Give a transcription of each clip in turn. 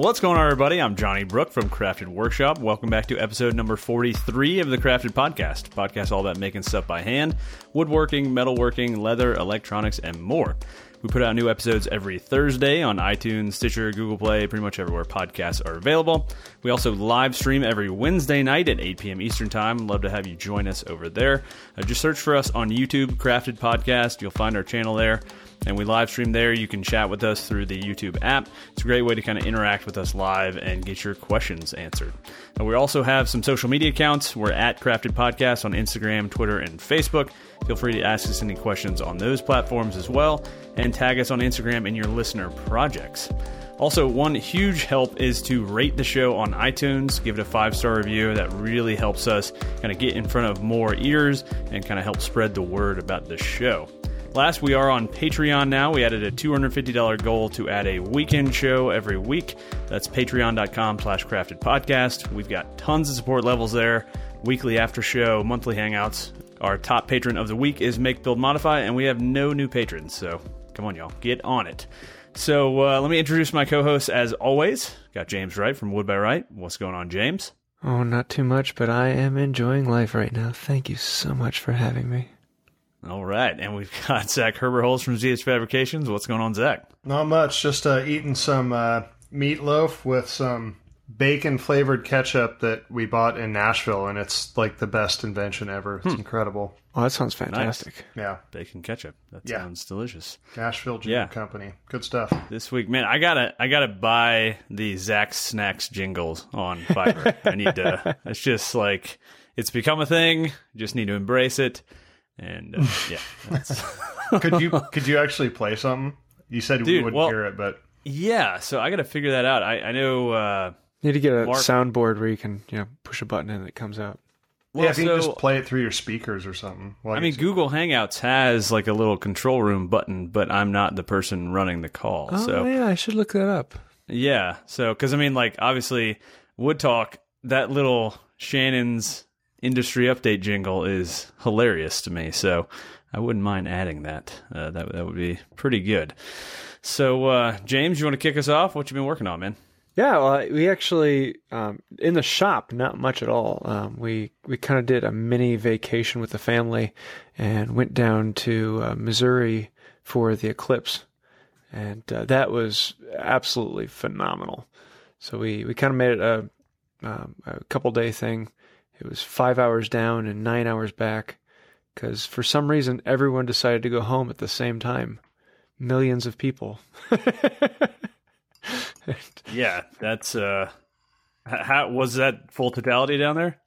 What's going on, everybody? I'm Johnny Brooke from Crafted Workshop. Welcome back to episode number 43 of the Crafted Podcast. Podcast all about making stuff by hand, woodworking, metalworking, leather, electronics, and more. We put out new episodes every Thursday on iTunes, Stitcher, Google Play, pretty much everywhere podcasts are available. We also live stream every Wednesday night at 8 p.m. Eastern Time. Love to have you join us over there. Uh, just search for us on YouTube, Crafted Podcast. You'll find our channel there and we live stream there. You can chat with us through the YouTube app. It's a great way to kind of interact with us live and get your questions answered. And we also have some social media accounts. We're at Crafted Podcast on Instagram, Twitter, and Facebook. Feel free to ask us any questions on those platforms as well, and tag us on Instagram in your listener projects. Also, one huge help is to rate the show on iTunes, give it a five star review. That really helps us kind of get in front of more ears and kind of help spread the word about the show. Last, we are on Patreon now. We added a $250 goal to add a weekend show every week. That's patreon.com slash crafted podcast. We've got tons of support levels there. Weekly after show, monthly hangouts. Our top patron of the week is Make Build Modify, and we have no new patrons. So come on, y'all, get on it. So uh, let me introduce my co-hosts as always. Got James Wright from Wood by Wright. What's going on, James? Oh, not too much, but I am enjoying life right now. Thank you so much for having me. All right, and we've got Zach Herberholz from ZH Fabrications. What's going on, Zach? Not much. Just uh, eating some uh, meatloaf with some bacon flavored ketchup that we bought in Nashville, and it's like the best invention ever. It's incredible. Oh, that sounds fantastic. Yeah, Bacon ketchup. That Yeah. sounds delicious. Nashville Gin Yeah. Company. Good stuff. This week, man, I gotta, I gotta buy the Zach Snacks jingles on Fiverr. I need to. It's just like it's become a thing. Just need to embrace it. And uh, yeah, that's, could you could you actually play something? You said we wouldn't well- hear it, but yeah. So I gotta figure that out. I, I know. Uh, Need to get a Mark- soundboard where you can, you know, push a button and it comes out. well, yeah, if you so, can just play it through your speakers or something. I mean, guess- Google Hangouts has like a little control room button, but I'm not the person running the call. Oh, so yeah, I should look that up. Yeah. So, because I mean, like, obviously, Wood Talk, that little Shannon's industry update jingle is hilarious to me. So, I wouldn't mind adding that. Uh, that that would be pretty good. So, uh, James, you want to kick us off? What you been working on, man? Yeah, well, we actually um, in the shop, not much at all. Um, we we kind of did a mini vacation with the family, and went down to uh, Missouri for the eclipse, and uh, that was absolutely phenomenal. So we we kind of made it a um, a couple day thing. It was five hours down and nine hours back, because for some reason everyone decided to go home at the same time. Millions of people. Yeah, that's uh, how was that full totality down there?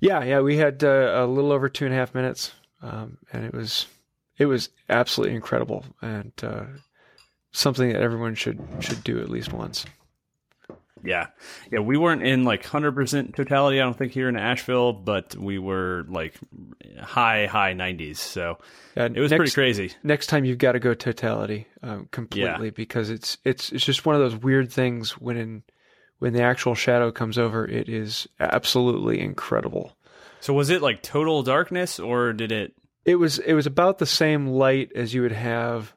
Yeah, yeah, we had uh, a little over two and a half minutes, um, and it was it was absolutely incredible and uh, something that everyone should should do at least once. Yeah, yeah, we weren't in like hundred percent totality. I don't think here in Asheville, but we were like high high nineties. So Yeah, it was next, pretty crazy. Next time you've got to go totality um, completely because it's it's it's just one of those weird things when in, when the actual shadow comes over, it is absolutely incredible. So was it like total darkness, or did it? It was it was about the same light as you would have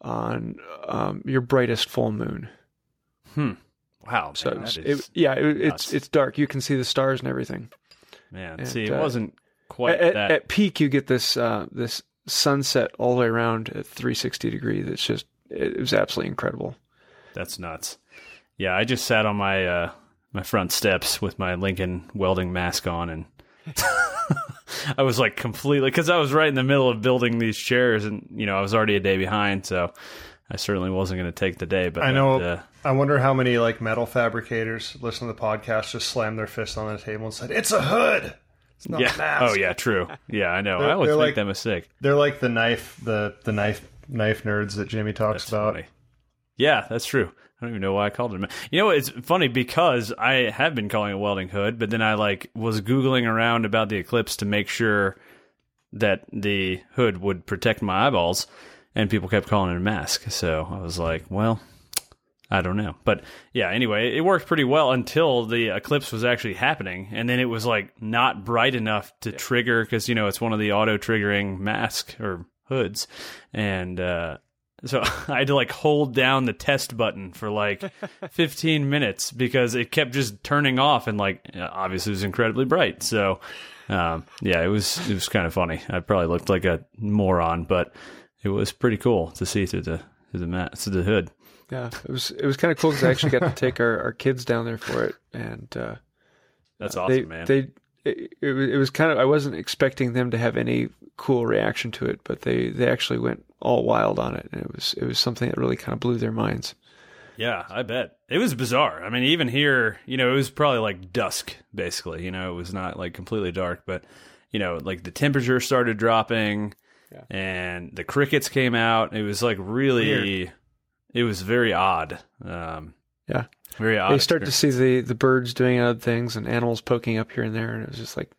on um, your brightest full moon. Hmm. Wow. So man, it yeah, it, it's it's dark. You can see the stars and everything. man. and, See, it uh, wasn't quite At, that. at peak, you get this uh, this sunset all the way around at 360 degrees. It's just it, was absolutely incredible. That's nuts. Yeah, I just sat on my uh, my front steps with my Lincoln welding mask on, and I was like completely because I was right in the middle of building these chairs, and you know I was already a day behind, so I certainly wasn't going to take the day. But I know. uh, I wonder how many like metal fabricators listen to the podcast just slam their fist on the table and said, "It's a hood. It's not yeah. a mask." Oh yeah, true. Yeah, I know. I always make like- that mistake. They're like the knife, the the knife knife nerds that Jimmy talks That's about. funny. Yeah, that's true. I don't even know why I called it. a You know, it's funny because I have been calling it welding hood, but then I like was googling around about the eclipse to make sure that the hood would protect my eyeballs, and people kept calling it a mask. So I was like, well, I don't know. But yeah, anyway, it worked pretty well until the eclipse was actually happening. And then it was like not bright enough to trigger because, you know, it's one of the auto triggering mask or hoods. And, uh, So I had to like hold down the test button for like 15 minutes because it kept just turning off and like obviously it was incredibly bright. So um, yeah, it was it was kind of funny. I probably looked like a moron, but it was pretty cool to see through the through the mat through the hood. Yeah, it was it was kind of cool because I actually got to take our, our kids down there for it, and uh, That's awesome, they man. they it, it was it was kind of I wasn't expecting them to have any cool reaction to it, but they they actually went all wild on it, and it was it was something that really kind of blew their minds. Yeah, I bet. It was bizarre. I mean, even here, you know, it was probably like dusk, basically. You know, it was not like completely dark, but, you know, like the temperature started dropping Yeah. and the crickets came out. It was like really, Weird. it was very odd. Um, Yeah. Very odd. they start to see the the birds doing odd things and animals poking up here and there, and it was just like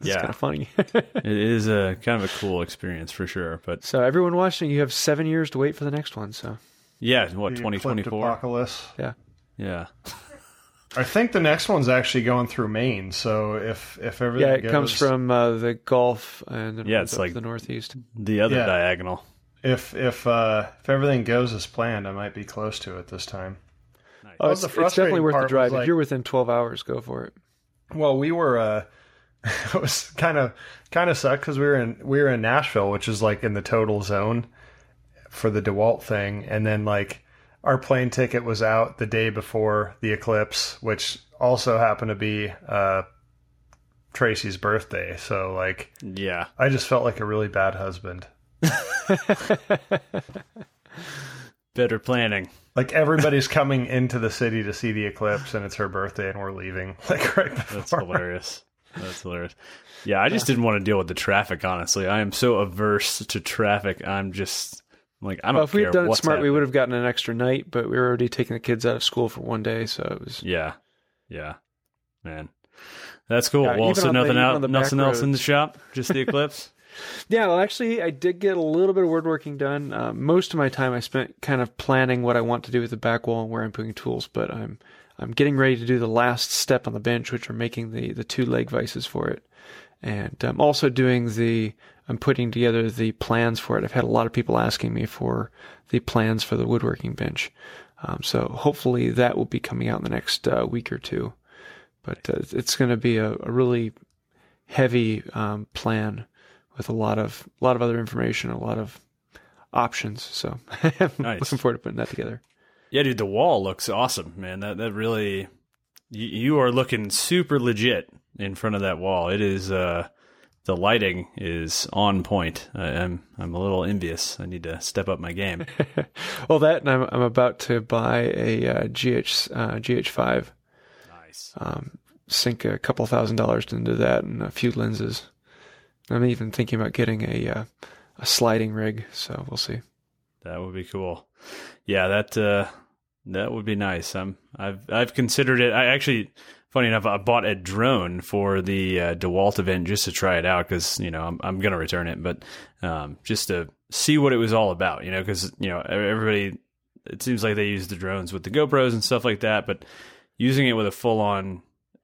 it's Yeah. kind of funny. It is a kind of a cool experience for sure. But so everyone watching, you have seven years to wait for the next one. So yeah, what, The 2024? Apocalypse. Yeah, yeah. I think the next one's actually going through Maine. So if if everything yeah, it goes, comes from uh, the Gulf and Yeah, it's like- the northeast. The other Yeah. diagonal. if if uh, if everything goes as planned, I might be close to it this time. Oh, it's, the it's definitely worth the drive. like- if you're within 12 hours, go for it. Well, we were uh it was kind of kind of sucked because we were in we were in Nashville, which is like in the total zone for the DeWalt thing, and then like our plane ticket was out the day before the eclipse, which also happened to be uh Tracy's birthday. So like Yeah. I just felt like a really bad husband. Better planning. Like everybody's coming into the city to see the eclipse, and it's her birthday, and we're leaving. Like right before. That's hilarious. That's hilarious. Yeah, I just didn't want to deal with the traffic. Honestly, I am so averse to traffic. I'm just like I don't Well, if we had done it smart, we would have gotten an extra night, but we were already taking the kids out of school for one day, so it was. Yeah, yeah, man, that's cool. Yeah, well, so the- nothing out, the back nothing else in the shop, just the eclipse. Yeah, well, actually, I did get a little bit of woodworking done. Uh, most of my time I spent kind of planning what I want to do with the back wall and where I'm putting tools, but I'm I'm getting ready to do the last step on the bench, which are making the the two leg vices for it, and I'm also doing the I'm putting together the plans for it. I've had a lot of people asking me for the plans for the woodworking bench, um, so hopefully that will be coming out in the next uh, week or two. But uh, it's going to be a, a really heavy um, plan with a lot of a lot of other information, a lot of options. So I'm Nice. looking forward to putting that together. yeah, dude, the wall looks awesome, man. That that really, you, you are looking super legit in front of that wall. It is. uh the lighting is on point. I, I'm I'm a little envious. I need to step up my game. Well, that and I'm I'm about to buy a uh, GH uh, GH5. nice. Um, sink a couple thousand dollars into that and a few lenses. I'm even thinking about getting a uh, a sliding rig. So we'll see. That would be cool. Yeah, that uh that would be nice. I'm I've I've considered it. I actually funny enough I bought a drone for the uh, DeWalt event just to try it out cuz you know, I'm I'm going to return it, but um just to see what it was all about, you know, cuz you know, everybody it seems like they use the drones with the GoPros and stuff like that, but using it with a full-on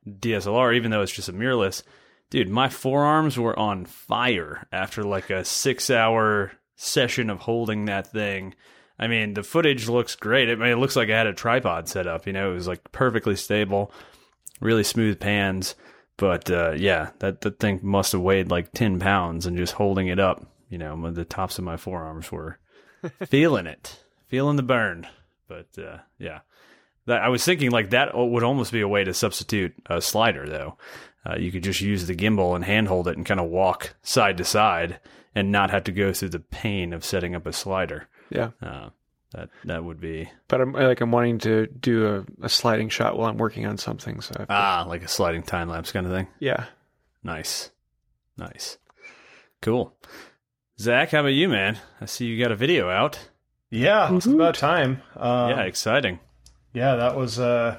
DSLR even though it's just a mirrorless dude, my forearms were on fire after like a six hour session of holding that thing. I mean, the footage looks great. I mean, it looks like I had a tripod set up. You know, it was like perfectly stable, really smooth pans. But uh, yeah, that that thing must have weighed like ten pounds, and just holding it up, you know, the tops of my forearms were feeling it, feeling the burn. But uh, yeah, that, I was thinking like that would almost be a way to substitute a slider, though. Uh, you could just use the gimbal and handhold it and kind of walk side to side and not have to go through the pain of setting up a slider. Yeah, Uh, that that would be but I'm like I'm wanting to do a, a sliding shot while I'm working on something. So I have to- ah like a sliding time lapse kind of thing. yeah. Nice, nice, cool. Zach, how about you, man? I see you got a video out. Yeah, it's about time. Um, yeah, exciting. Yeah, that was. Uh,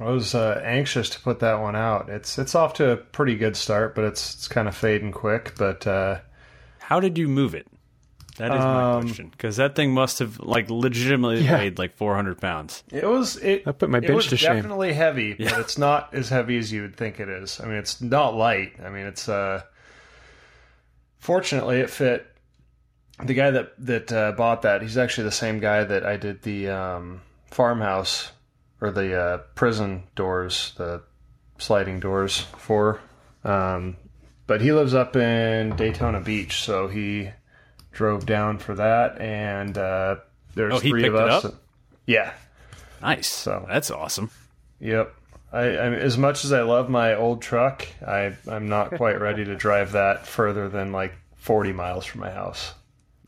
I was uh, anxious to put that one out. It's it's off to a pretty good start, but it's it's kind of fading quick. But uh, How did you move it? That is my Um, question because that thing must have like legitimately Yeah. weighed like 400 pounds. it was it. I put my it bench was to shame. definitely heavy, Yeah. but it's not as heavy as you would think it is. I mean, it's not light. I mean, it's uh. Fortunately, it fit the guy that that uh, bought that, he's actually the same guy that I did the um, farmhouse or the uh, prison doors, the sliding doors for. Um, but he lives up in Daytona Beach, so he drove down for that, and uh, there's Oh, three of us. yeah, Nice. So- that's awesome. Yep. I, I as much as I love my old truck, I I'm not quite ready to drive that further than like 40 miles from my house.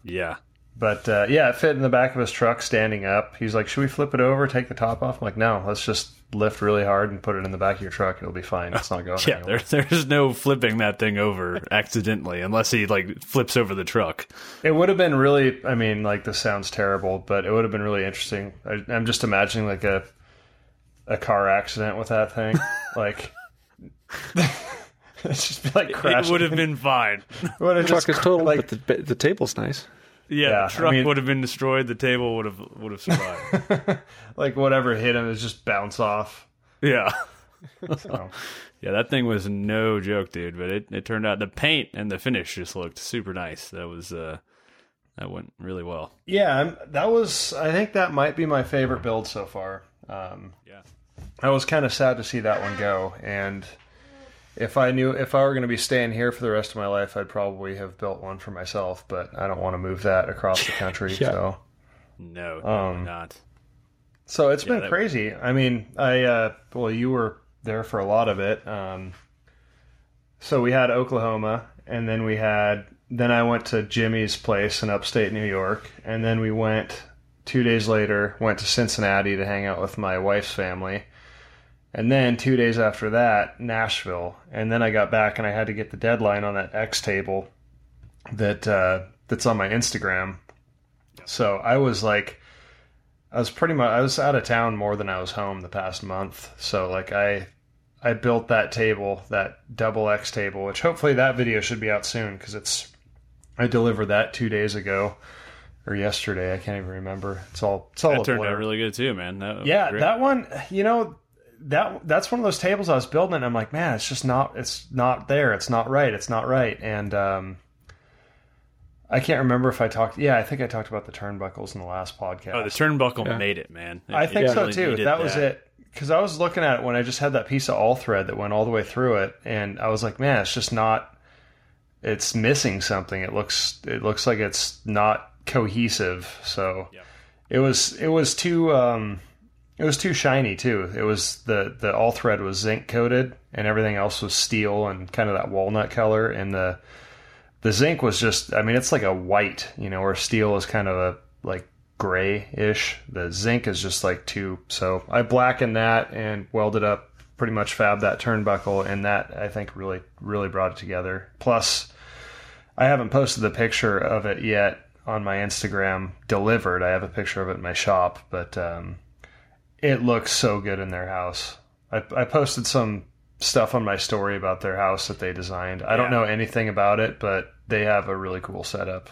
Yeah. But uh, yeah, it fit in the back of his truck standing up. He's like, "Should we flip it over, take the top off?" I'm like, "No, let's just lift really hard and put it in the back of your truck. It'll be fine. It's not going Yeah, anywhere." there, there's no flipping that thing over accidentally unless he like flips over the truck. It would have been really. I mean, like this sounds terrible, but it would have been really interesting. I, I'm just imagining like a a car accident with that thing, like. It's just be like It would have been fine. Would have truck is total, like but the the table's nice. Yeah, Yeah, the truck mean- would have been destroyed. The table would have would have survived. like whatever hit him is just bounce off. yeah, So, yeah, that thing was no joke, dude. But it, it turned out the paint and the finish just looked super nice. That was uh, that went really well. yeah, that was. I think that might be my favorite build so far. Um, Yeah. I was kind of sad to see that one go, and if I knew if I were going to be staying here for the rest of my life, I'd probably have built one for myself. But I don't want to move that across the country. Yeah. So, No, Um, not. so it's been that- crazy. I mean, I uh, well, you were there for a lot of it. Um, so we had Oklahoma, and then we had then I went to Jimmy's place in upstate New York, and then we went two days later went to Cincinnati to hang out with my wife's family. And then two days after that, Nashville. And then I got back and I had to get the deadline on that X table that uh, that's on my Instagram. So I was like, I was pretty much I was out of town more than I was home the past month. So like I I built that table, that double X table, which hopefully that video should be out soon because it's I delivered that two days ago or yesterday. I can't even remember. It's all it's all That a turned blur. out really good too, man. That Yeah, that one, you know, that that's one of those tables I was building, and I'm like, man, it's just not, it's not there, it's not right, it's not right, and um, I can't remember if I talked. Yeah, I think I talked about the turnbuckles in the last podcast. Oh, the turnbuckle Yeah. made it, man. It- I it think so really too. needed That was it. Because I was looking at it when I just had that piece of all thread that went all the way through it, and I was like, man, it's just not. It's missing something. It looks. It looks like it's not cohesive. So Yeah. it was. It was too. Um, it was too shiny too. It was the the all thread was zinc coated, and everything else was steel and kind of that walnut color, and the the zinc was just i mean it's like a white you know where steel is kind of a like gray-ish. The zinc is just like two so i blackened that and welded up pretty much fab that turnbuckle and that i think really really brought it together. Plus i haven't posted the picture of it yet on my instagram delivered. I have a picture of it in my shop but um, it looks so good in their house I, I posted some stuff on my story about their house that they designed. I don't know anything about it, but they have a really cool setup.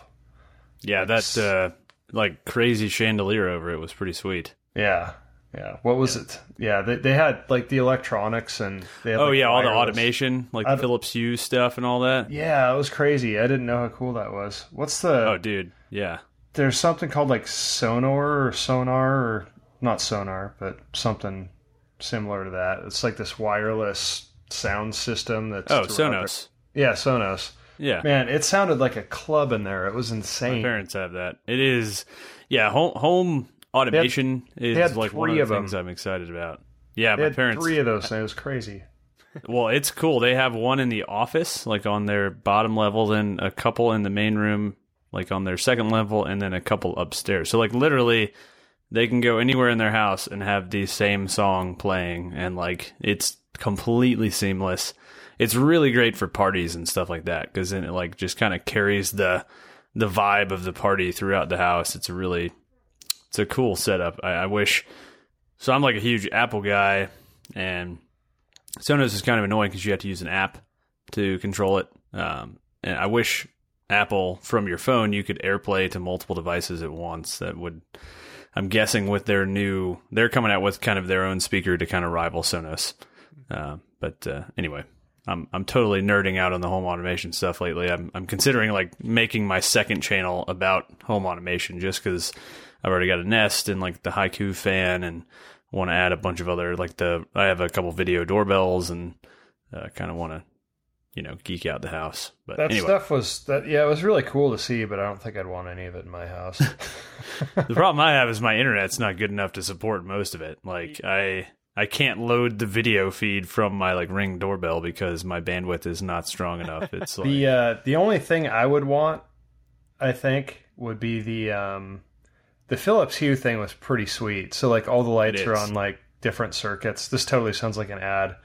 Yeah, that uh, like crazy chandelier over it was pretty sweet. Yeah. Yeah. What was it? Yeah, they, they had like the electronics and they had, Oh like, yeah, all the automation, like I the Philips Hue stuff and all that. Yeah, it was crazy. I didn't know how cool that was. What's the Oh, dude, yeah. there's something called like Sonor or Sonar or not Sonar, but something similar to that. It's like this wireless sound system that's Oh, Sonos. their- Yeah, Sonos. Yeah, Man, it sounded like a club in there. It was insane. my parents have that. It is, yeah. Home home automation is had like one of the of them. things I'm excited about. Yeah, They my parents. three of those. And it was crazy. Well, it's cool. They have one in the office, like on their bottom level, then a couple in the main room, like on their second level, and then a couple upstairs. So, like, literally, they can go anywhere in their house and have the same song playing, and like, it's completely seamless. It's really great for parties and stuff like that because then it like just kind of carries the the vibe of the party throughout the house. It's a really it's a cool setup. I, I wish. So I'm like a huge Apple guy, and Sonos is kind of annoying because you have to use an app to control it. Um, and I wish Apple from your phone you could AirPlay to multiple devices at once. That would, I'm guessing, with their new, they're coming out with kind of their own speaker to kind of rival Sonos. Uh, but uh, anyway, I'm I'm totally nerding out on the home automation stuff lately. I'm I'm considering like making my second channel about home automation just because I've already got a Nest and like the Haiku fan and want to add a bunch of other like the I have a couple video doorbells and uh, kind of want to you know geek out the house. But That anyway, stuff was that yeah, it was really cool to see, but I don't think I'd want any of it in my house. the problem I have is my internet's not good enough to support most of it. Like I I can't load the video feed from my like Ring doorbell because my bandwidth is not strong enough. It's like the uh, the only thing I would want, I think, would be the um, the Philips Hue thing was pretty sweet. So like all the lights are on like different circuits. This totally sounds like an ad.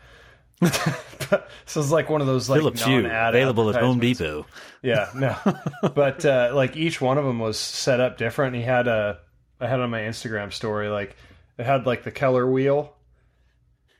This is like one of those like Philips Hue available at Home. Depot. Yeah, no, but uh, like each one of them was set up different. He had a, I had on my Instagram story like it had like the Keller wheel,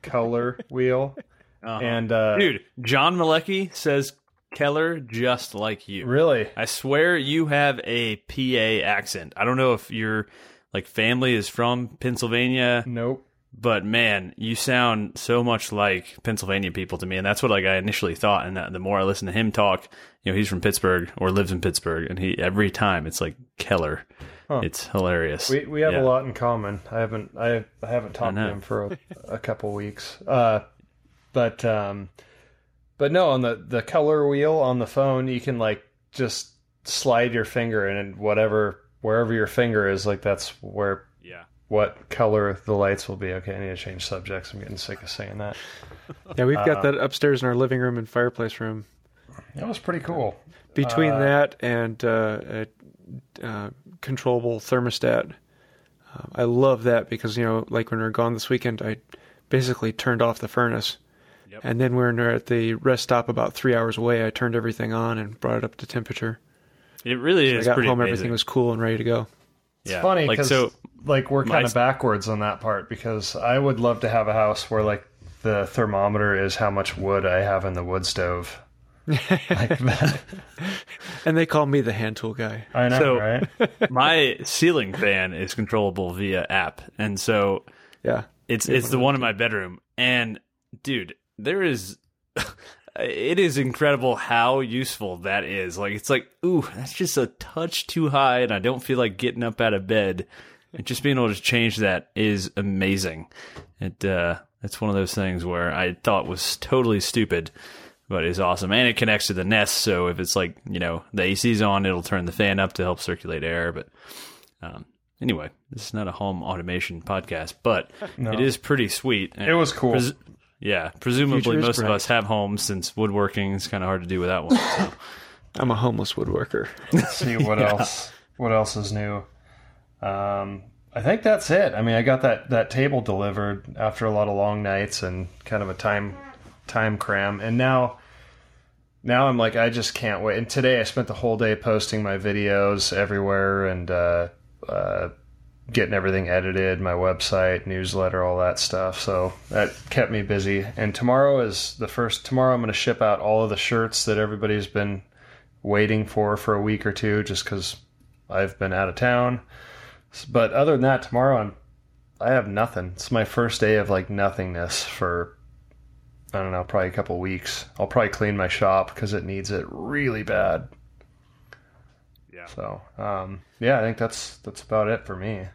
color wheel, Uh-huh. and uh, Dude, John Malecki says Keller just like you. really, I swear you have a PA accent. I don't know if your like family is from Pennsylvania, nope. But man, you sound so much like Pennsylvania people to me, and that's what like I initially thought. And the more I listen to him talk, you know, he's from Pittsburgh or lives in Pittsburgh, and he every time it's like Keller. Huh. It's hilarious. We we have Yeah. a lot in common. I haven't I, I haven't talked to him for a, a couple weeks. Uh, but um, but no, on the the color wheel on the phone, you can like just slide your finger in and whatever wherever your finger is, like that's where. What color the lights will be. Okay, I need to change subjects. I'm getting sick of saying that. Yeah, we've Uh, got that upstairs in our living room and fireplace room. That was pretty cool. Between Uh, that and uh, a, uh, controllable thermostat, uh, I love that because you know, like when we were gone this weekend, I basically turned off the furnace, Yep. and then when we were at the rest stop about three hours away, I turned everything on and brought it up to temperature. It really I is got pretty home, amazing. everything was cool and ready to go. It's yeah. funny like because so. Like we're kind of backwards on that part because I would love to have a house where like the thermometer is how much wood I have in the wood stove. like that. And they call me the hand tool guy. I know, So- right? my ceiling fan is controllable via app, and so Yeah, It's it's the one in my bedroom, and dude, there is. It is incredible how useful that is. Like it's like, ooh, that's just a touch too high, and I don't feel like getting up out of bed. And just being able to change that is amazing. It uh, it's one of those things where I thought was totally stupid, but is awesome, and it connects to the Nest. So if it's like you know the AC's on, it'll turn the fan up to help circulate air. But um, anyway, this is not a home automation podcast, but it is pretty sweet. It was cool. Pres- yeah, presumably Future is most of us have homes since woodworking is kind of hard to do without one. So. I'm a homeless woodworker. Let's see what else. What else is new? Um, I think that's it. I mean, I got that that table delivered after a lot of long nights and kind of a time time cram, and now now I'm like, I just can't wait. And today I spent the whole day posting my videos everywhere and uh, uh, getting everything edited, my website, newsletter, all that stuff. So that kept me busy. And tomorrow is the first. Tomorrow I'm going to ship out all of the shirts that everybody's been waiting for for a week or two, just because I've been out of town. But other than that, tomorrow I'm I have nothing. It's my first day of like nothingness for I don't know, probably a couple weeks. I'll probably clean my shop because it needs it really bad. Yeah. So, um, yeah, I think that's that's about it for me.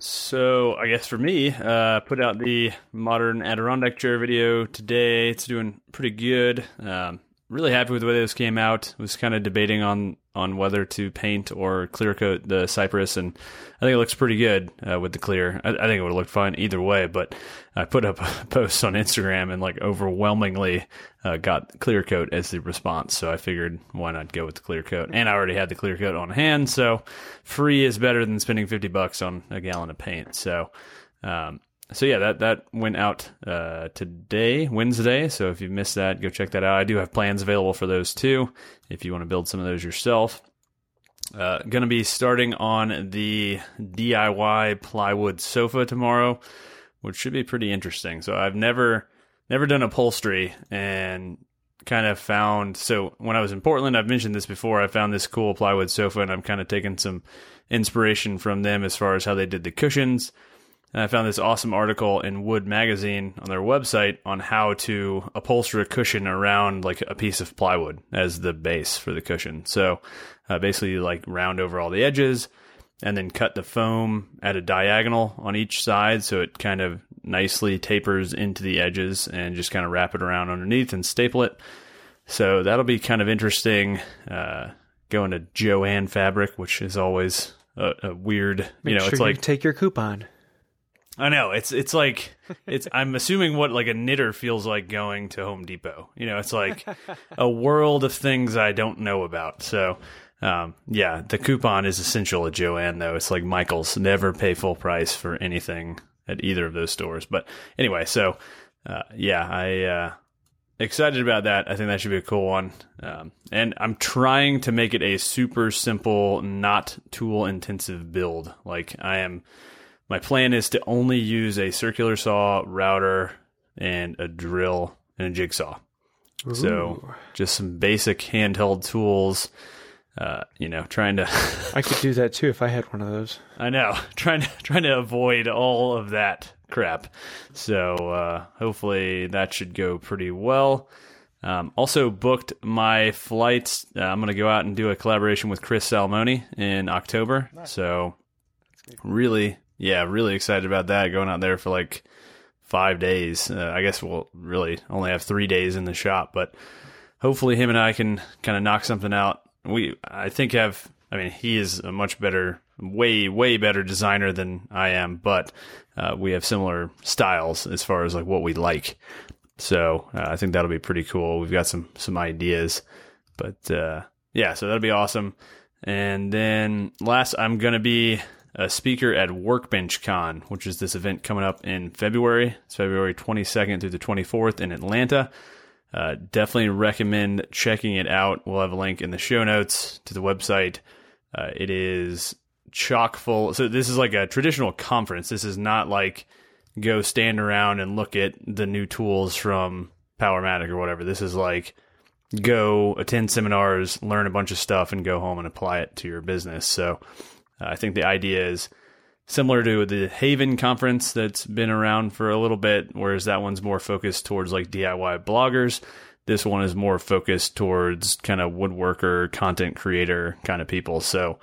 So I guess for me, uh, put out the modern Adirondack chair video today. It's doing pretty good. Um, really happy with the way this came out. Was kind of debating on on whether to paint or clear coat the cypress, and I think it looks pretty good uh, with the clear. I, I think it would have looked fine either way, but I put up a post on Instagram and like overwhelmingly uh, got clear coat as the response. So I figured why not go with the clear coat, and I already had the clear coat on hand, so free is better than spending fifty bucks on a gallon of paint. So. Um, so yeah, that that went out uh, today, Wednesday. So if you missed that, go check that out. I do have plans available for those too, if you want to build some of those yourself. Uh, going to be starting on the DIY plywood sofa tomorrow, which should be pretty interesting. So I've never never done upholstery and kind of found so when I was in Portland, I've mentioned this before. I found this cool plywood sofa, and I'm kind of taking some inspiration from them as far as how they did the cushions. And I found this awesome article in Wood Magazine on their website on how to upholster a cushion around like a piece of plywood as the base for the cushion. So uh, basically, like round over all the edges and then cut the foam at a diagonal on each side so it kind of nicely tapers into the edges and just kind of wrap it around underneath and staple it. So that'll be kind of interesting. Uh, going to Jo-Ann fabric, which is always a, a weird, Make you know, sure it's like take your coupon. I know it's it's like it's I'm assuming what like a knitter feels like going to Home Depot. You know, it's like a world of things I don't know about. So, um, yeah, the coupon is essential at Jo-Ann though. It's like Michaels never pay full price for anything at either of those stores. But anyway, so uh, yeah, I uh, excited about that. I think that should be a cool one. Um, and I'm trying to make it a super simple, not tool intensive build. Like I am my plan is to only use a circular saw, router, and a drill and a jigsaw. So just some basic handheld tools. Uh, you know, trying to I could do that too if I had one of those. I know, trying to trying to avoid all of that crap. So uh, hopefully that should go pretty well. Um, also booked my flights. Uh, I'm going to go out and do a collaboration with Chris Salomone in October. So really, yeah, really excited about that. Going out there for like five days. Uh, I guess we'll really only have three days in the shop, but hopefully him and I can kind of knock something out. We, I think, have. I mean, he is a much better, way, way better designer than I am, but uh, we have similar styles as far as like what we like. So uh, I think that'll be pretty cool. We've got some some ideas, but uh, yeah, so that'll be awesome. And then last, I'm gonna be a speaker at Workbench Con, which is this event coming up in February. It's February 22nd through the 24th in Atlanta. Uh, definitely recommend checking it out. We'll have a link in the show notes to the website. Uh, it is chock full. So this is like a traditional conference. This is not like go stand around and look at the new tools from Powermatic or whatever. This is like go attend seminars, learn a bunch of stuff, and go home and apply it to your business. So I think the idea is similar to the Haven conference that's been around for a little bit, whereas that one's more focused towards like DIY bloggers. This one is more focused towards kind of woodworker, content creator kind of people. So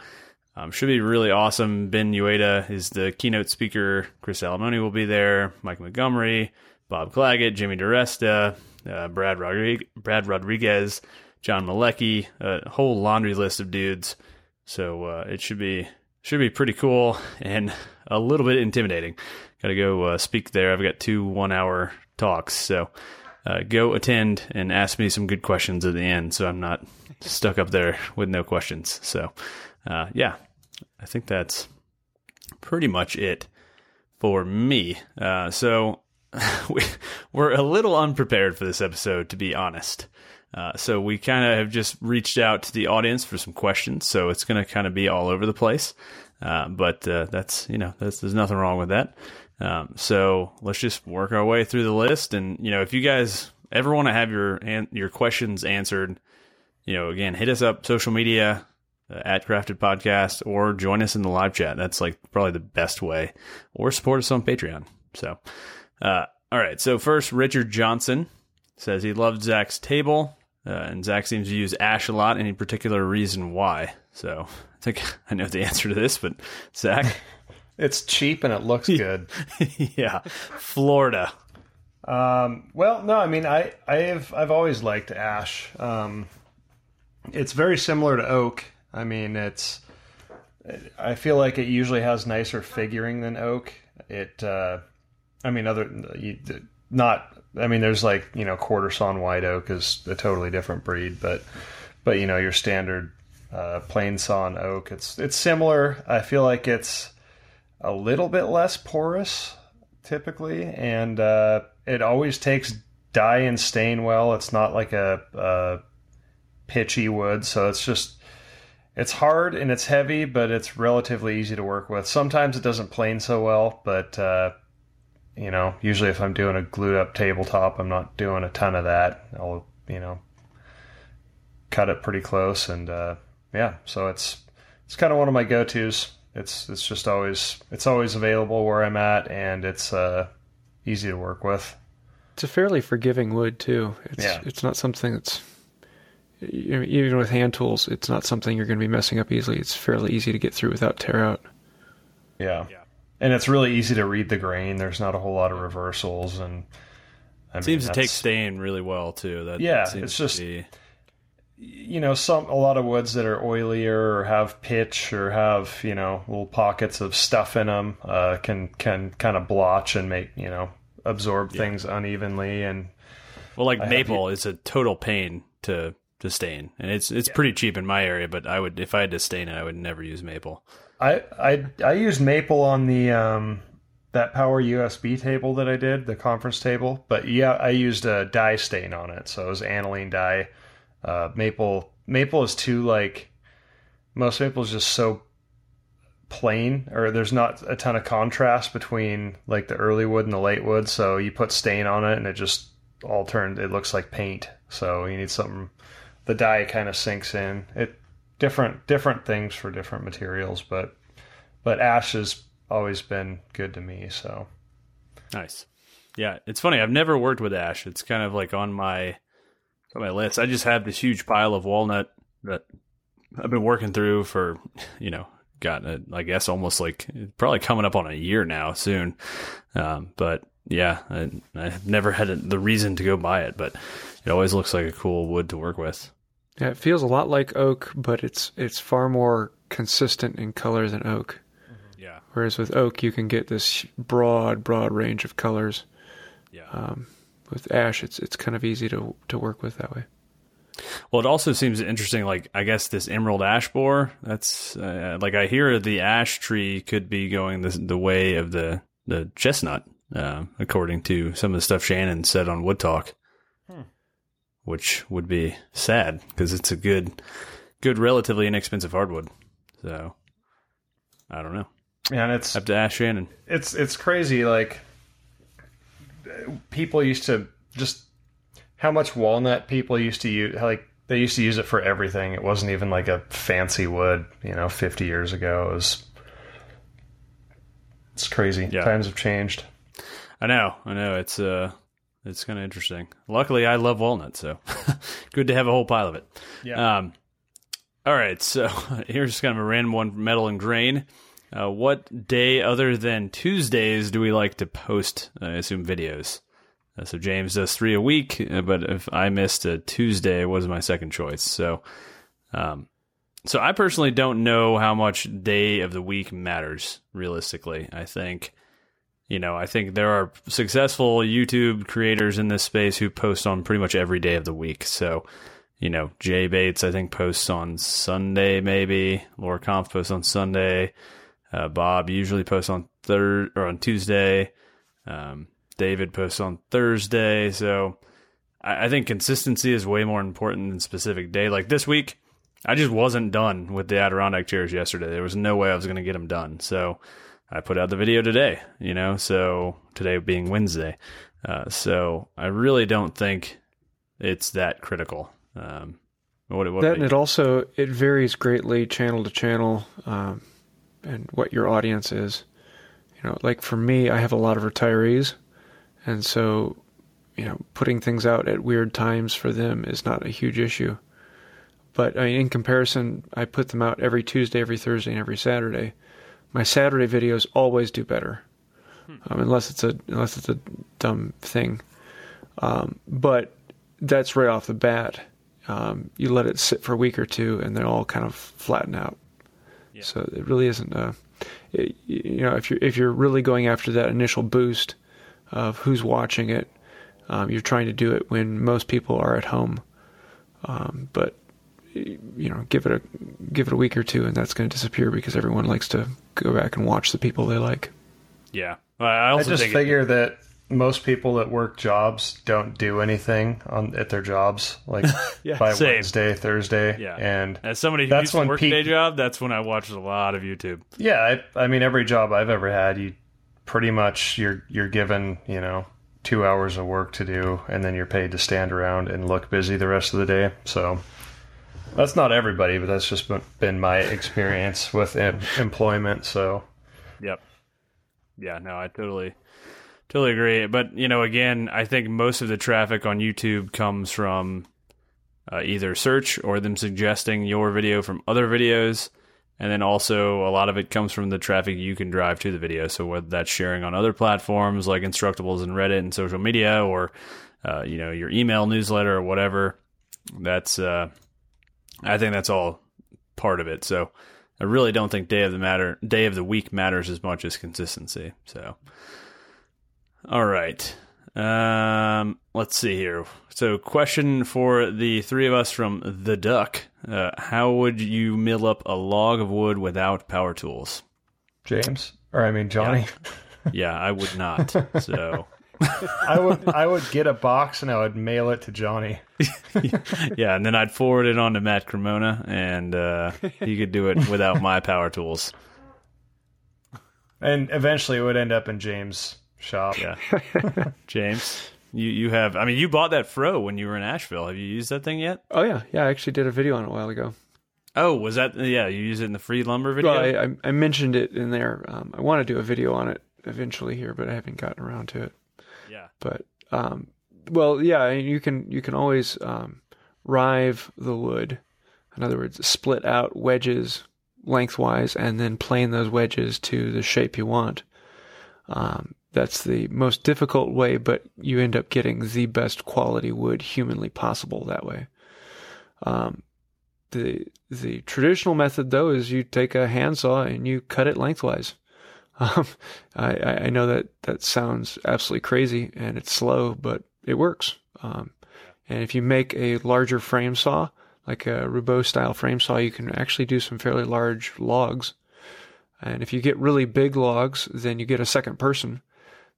um, should be really awesome. Ben Uyeda is the keynote speaker. Chris Salomone will be there. Mike Montgomery, Bob Clagett, Jimmy DiResta, uh, Brad, Rodriguez, Brad Rodriguez, John Malecki, a whole laundry list of dudes. So uh, it should be should be pretty cool and a little bit intimidating. Got to go uh, speak there. I've got two one hour talks, so uh, go attend and ask me some good questions at the end, so I'm not stuck up there with no questions. So uh, yeah, I think that's pretty much it for me. Uh, so we, we're a little unprepared for this episode, to be honest. Uh, so we kind of have just reached out to the audience for some questions. So it's going to kind of be all over the place. Uh, but uh, that's you know that's, there's nothing wrong with that. Um, so let's just work our way through the list. And you know if you guys ever want to have your an- your questions answered, you know again hit us up social media uh, at Crafted Podcast or join us in the live chat. That's like probably the best way. Or support us on Patreon. So uh, all right. So first, Richard Johnson says he loved Zach's table. Uh, and Zach seems to use ash a lot. Any particular reason why? So I think I know the answer to this, but Zach, It's cheap and it looks good. yeah, Florida. Um, well, no, I mean, I, I've, I've always liked ash. Um, it's very similar to oak. I mean, it's, I feel like it usually has nicer figuring than oak. It, uh, I mean, other, you, not, I mean, there's like, you know, quarter sawn white oak is a totally different breed, but, but, you know, your standard, uh, plain sawn oak, it's, it's similar. I feel like it's a little bit less porous typically, and, uh, it always takes dye and stain well. It's not like a, a pitchy wood, so it's just it's hard and it's heavy, but it's relatively easy to work with. Sometimes it doesn't plane so well, but uh, you know, usually if I'm doing a glued up tabletop, I'm not doing a ton of that. I'll you know cut it pretty close, and uh, yeah, so it's it's kind of one of my go tos. It's it's just always it's always available where I'm at, and it's uh, easy to work with. It's a fairly forgiving wood too. It's Yeah. it's not something that's even with hand tools, it's not something you're going to be messing up easily. It's fairly easy to get through without tear out. Yeah. Yeah. And it's really easy to read the grain. There's not a whole lot of reversals, and I mean, Seems to take stain really well too. That Yeah, seems it's to just- be- you know some a lot of woods that are oilier or have pitch or have you know little pockets of stuff in them uh, can can kind of blotch and make you know absorb things unevenly and well, like have maple is a total pain to to stain, and it's it's pretty cheap in my area. But I would if I had to stain it, I would never use maple. I I I used maple on the um that power USB table that I did the conference table but yeah I used a dye stain on it. So it was aniline dye. Uh, maple maple is too like most maple is just so plain or there's not a ton of contrast between like the early wood and the late wood. So you put stain on it and it just all turned it looks like paint. So you need something the dye kind of sinks in. It different different things for different materials but but ash has always been good to me so Nice. Yeah, it's funny. I've never worked with ash. It's kind of like on my on my list. I just have this huge pile of walnut that I've been working through for, you know, gotten I guess almost like probably coming up on a year now soon. Um, but yeah, I, I've never had a, the reason to go buy it, but it always looks like a cool wood to work with. Yeah, it feels a lot like oak, but it's it's far more consistent in color than oak. Yeah, Whereas with oak, you can get this broad, broad range of colors. yeah. Um, with ash, it's it's kind of easy to to work with that way. Well, it also seems interesting. Like, I guess this emerald ash borer. That's uh, like I hear the ash tree could be going the the way of the the chestnut, uh, according to some of the stuff Shannon said on Wood Talk, which would be sad because it's a good, good, relatively inexpensive hardwood. So, I don't know. and it's I Have to ask Shannon. it's it's crazy like people used to just how much walnut people used to use like they used to use it for everything it wasn't even like a fancy wood you know 50 years ago it was it's crazy Yeah. times have changed I know, I know. It's uh, it's kind of interesting. Luckily, I love walnut, so good to have a whole pile of it. Yeah. Um, all right, so here's kind of a random one: metal and grain. Uh, what day other than Tuesdays do we like to post? I assume videos. Uh, so James does three a week, uh, but if I missed a Tuesday, it was my second choice. So, um, so I personally don't know how much day of the week matters realistically. I think you know, I think there are successful YouTube creators in this space who post on pretty much every day of the week. So, you know, Jay Bates, I think, posts on Sunday, maybe. Laura Kampf posts on Sunday. Uh, Bob usually posts on third or on Tuesday. Um, David posts on Thursday. So I, I think consistency is way more important than specific day. Like this week, I just wasn't done with the Adirondack chairs yesterday. There was no way I was going to get them done. So I put out the video today, you know, so today being Wednesday. Uh, so I really don't think it's that critical. Um, what, what that and it also it varies greatly channel to channel, um, and what your audience is. You know, like for me, I have a lot of retirees, and so you know, putting things out at weird times for them is not a huge issue. But I mean, in comparison, I put them out every Tuesday, every Thursday, and every Saturday. My Saturday videos always do better, um, unless it's a unless it's a dumb thing. Um, but that's right off the bat. Um, you let it sit for a week or two, and they'll all kind of flatten out. Yeah. So it really isn't a, it, you know, if you're if you're really going after that initial boost of who's watching it, um, you're trying to do it when most people are at home. Um, but you know, give it a give it a week or two, and that's going to disappear because everyone likes to go back and watch the people they like. yeah. Well, I i also just think figure that most people that work jobs don't do anything on at their jobs like Yeah, by same. wednesday thursday Yeah. and as somebody who That's used to when work peak- day job, that's when I watched a lot of YouTube. Yeah, I, I mean every job I've ever had, you pretty much you're you're given you know two hours of work to do, and then you're paid to stand around and look busy the rest of the day. So That's not everybody, but that's just been my experience with em- employment. So, yep, yeah, no, I totally, totally agree. But you know, again, I think most of the traffic on YouTube comes from uh, either search or them suggesting your video from other videos. And then also a lot of it comes from the traffic you can drive to the video. So whether that's sharing on other platforms like Instructables and Reddit and social media, or uh, you know your email newsletter or whatever, that's uh, I think that's all part of it. So I really don't think day of the matter day of the week matters as much as consistency. So all right. Um, let's see here. So, question for the three of us from the Duck: uh, How would you mill up a log of wood without power tools? James, or I mean Johnny. Yeah, yeah I would not. So, I would I would get a box and I would mail it to Johnny. yeah, and then I'd forward it on to Matt Cremona, and uh, he could do it without my power tools. And eventually, it would end up in James' shop. Yeah, James, you you have. I mean, you bought that froe when you were in Asheville. Have you used that thing yet? Oh yeah, yeah. I actually did a video on it a while ago. Oh, was that? Yeah, you used it in the free lumber video. Well, I, I, I mentioned it in there. Um, I want to do a video on it eventually here, but I haven't gotten around to it. But um, well, yeah, you can you can always um, rive the wood. In other words, split out wedges lengthwise and then plane those wedges to the shape you want. Um, that's the most difficult way, but you end up getting the best quality wood humanly possible that way. Um, the the traditional method though is you take a handsaw and you cut it lengthwise. Um, I, I know that that sounds absolutely crazy and it's slow, but it works. Um, and if you make a larger frame saw, like a Roubo style frame saw, you can actually do some fairly large logs. And if you get really big logs, then you get a second person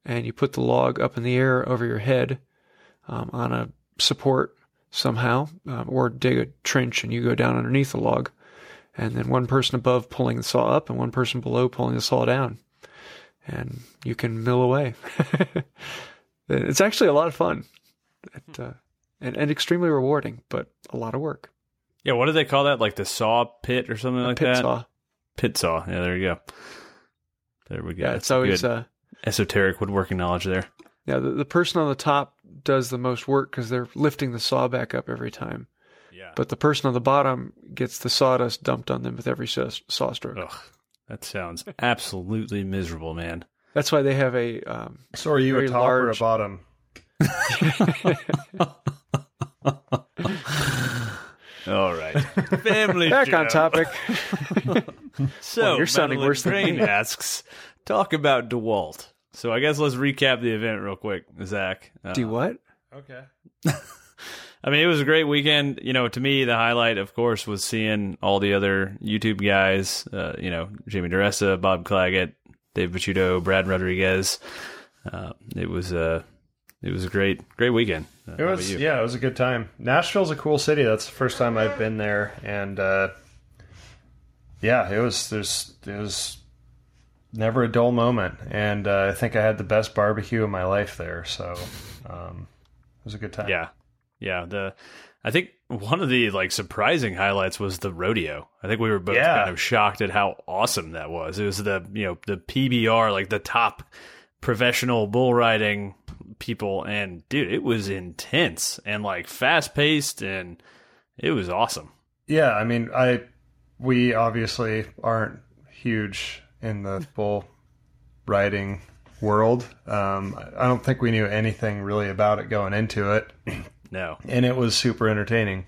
and you put the log up in the air over your head um, on a support somehow, um, or dig a trench and you go down underneath the log. And then one person above pulling the saw up and one person below pulling the saw down. And you can mill away. it's actually a lot of fun it, uh, and, and extremely rewarding, but a lot of work. Yeah, what do they call that? Like the saw pit or something A like pit that? saw. Pit saw. Yeah, there you go. There we go. Yeah, That's it's always good uh, esoteric woodworking knowledge there. yeah. The, the person on the top does the most work because they're lifting the saw back up every time. Yeah. But the person on the bottom gets the sawdust dumped on them with every saw, saw stroke. Ugh, that sounds absolutely miserable, man. That's why they have a um, So, are you Very a top or a bottom? All right. Family back on topic. So, Well, you're sounding Madeline worse than me. asks, talk about DeWalt. So I guess let's recap the event real quick, Zach. Uh, Do what? Okay. I mean, it was a great weekend. You know, to me, the highlight, of course, was seeing all the other YouTube guys. Uh, you know, Jimmy DiResta, Bob Clagett, Dave Picciuto, Brad Rodriguez. Uh, it was a it was a great great weekend. Uh, It was yeah, it was a good time. Nashville's a cool city. That's the first time I've been there, and uh, yeah, it was there's it was never a dull moment, and uh, I think I had the best barbecue of my life there. So um, it was a good time. Yeah. Yeah. The I think one of the like surprising highlights was the rodeo. I think we were both Yeah. kind of shocked at how awesome that was. It was the you know, the PBR, like the top professional bull riding people and dude, it was intense and like fast paced and it was awesome. Yeah, I mean, I we obviously aren't huge in the bull riding world. Um, I don't think we knew anything really about it going into it, No. and it was super entertaining.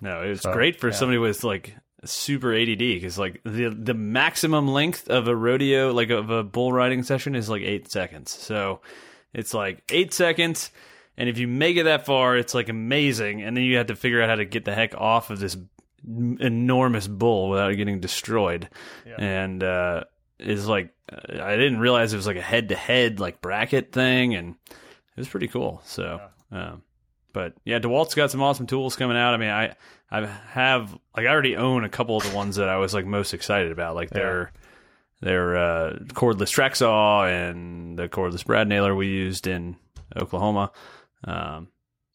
No, it was So, great for yeah. somebody with like super ADD because like the the maximum length of a rodeo, like of a bull riding session, is like eight seconds. So it's like eight seconds, and if you make it that far, it's like amazing. And then you have to figure out how to get the heck off of this enormous bull without getting destroyed. And uh, is like I didn't realize it was like a head to head like bracket thing, and it was pretty cool. So. Um, but yeah, DeWalt's got some awesome tools coming out. I mean, I I have like I already own a couple of the ones that I was like most excited about, like their their uh, cordless track saw and the cordless brad nailer we used in Oklahoma. Um,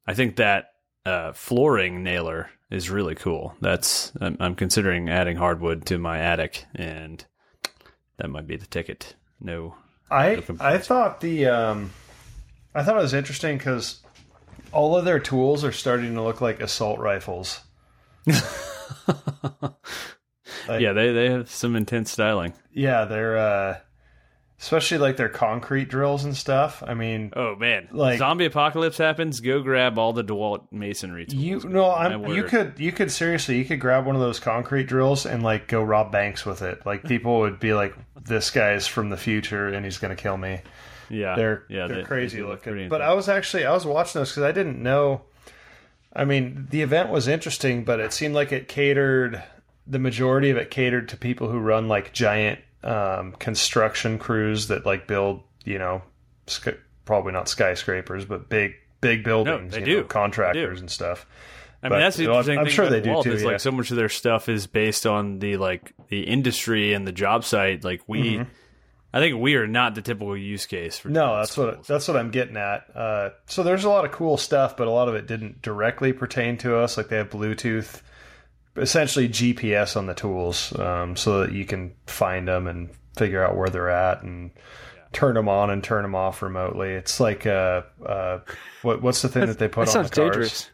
I think that uh, flooring nailer is really cool. That's I'm, I'm considering adding hardwood to my attic, and that might be the ticket. No, I I thought the um, I thought it was interesting because all of their tools are starting to look like assault rifles. Like- yeah, they they have some intense styling. Yeah, they're uh, especially like their concrete drills and stuff. I mean, Oh man, Like- zombie apocalypse happens. Go grab all the Dewalt masonry tools. you no, I'm, you could you could seriously you could grab one of those concrete drills and like go rob banks with it. Like people would be like, "This guy's from the future and he's gonna kill me." Yeah, they're yeah, they're they- crazy they looking. But. I was actually I was watching this because I didn't know. I mean, the event was interesting, but it seemed like it catered. The majority of it catered to people who run like giant um, construction crews that like build, you know, probably not skyscrapers, but big big buildings. No, they do. know, contractors They do. and stuff. I But, mean, that's the interesting I'm thing sure they do too, is yeah. like so much of their stuff is based on the like the industry and the job site. Like we, I think we are not the typical use case for. No, DeWalt that's what that's what I'm getting at. Uh, so there's a lot of cool stuff, but a lot of it didn't directly pertain to us. Like they have Bluetooth, essentially GPS on the tools, um, so that you can find them and figure out where they're at and turn them on and turn them off remotely. It's like uh, uh, what what's the thing that they put That on sounds the cars? dangerous.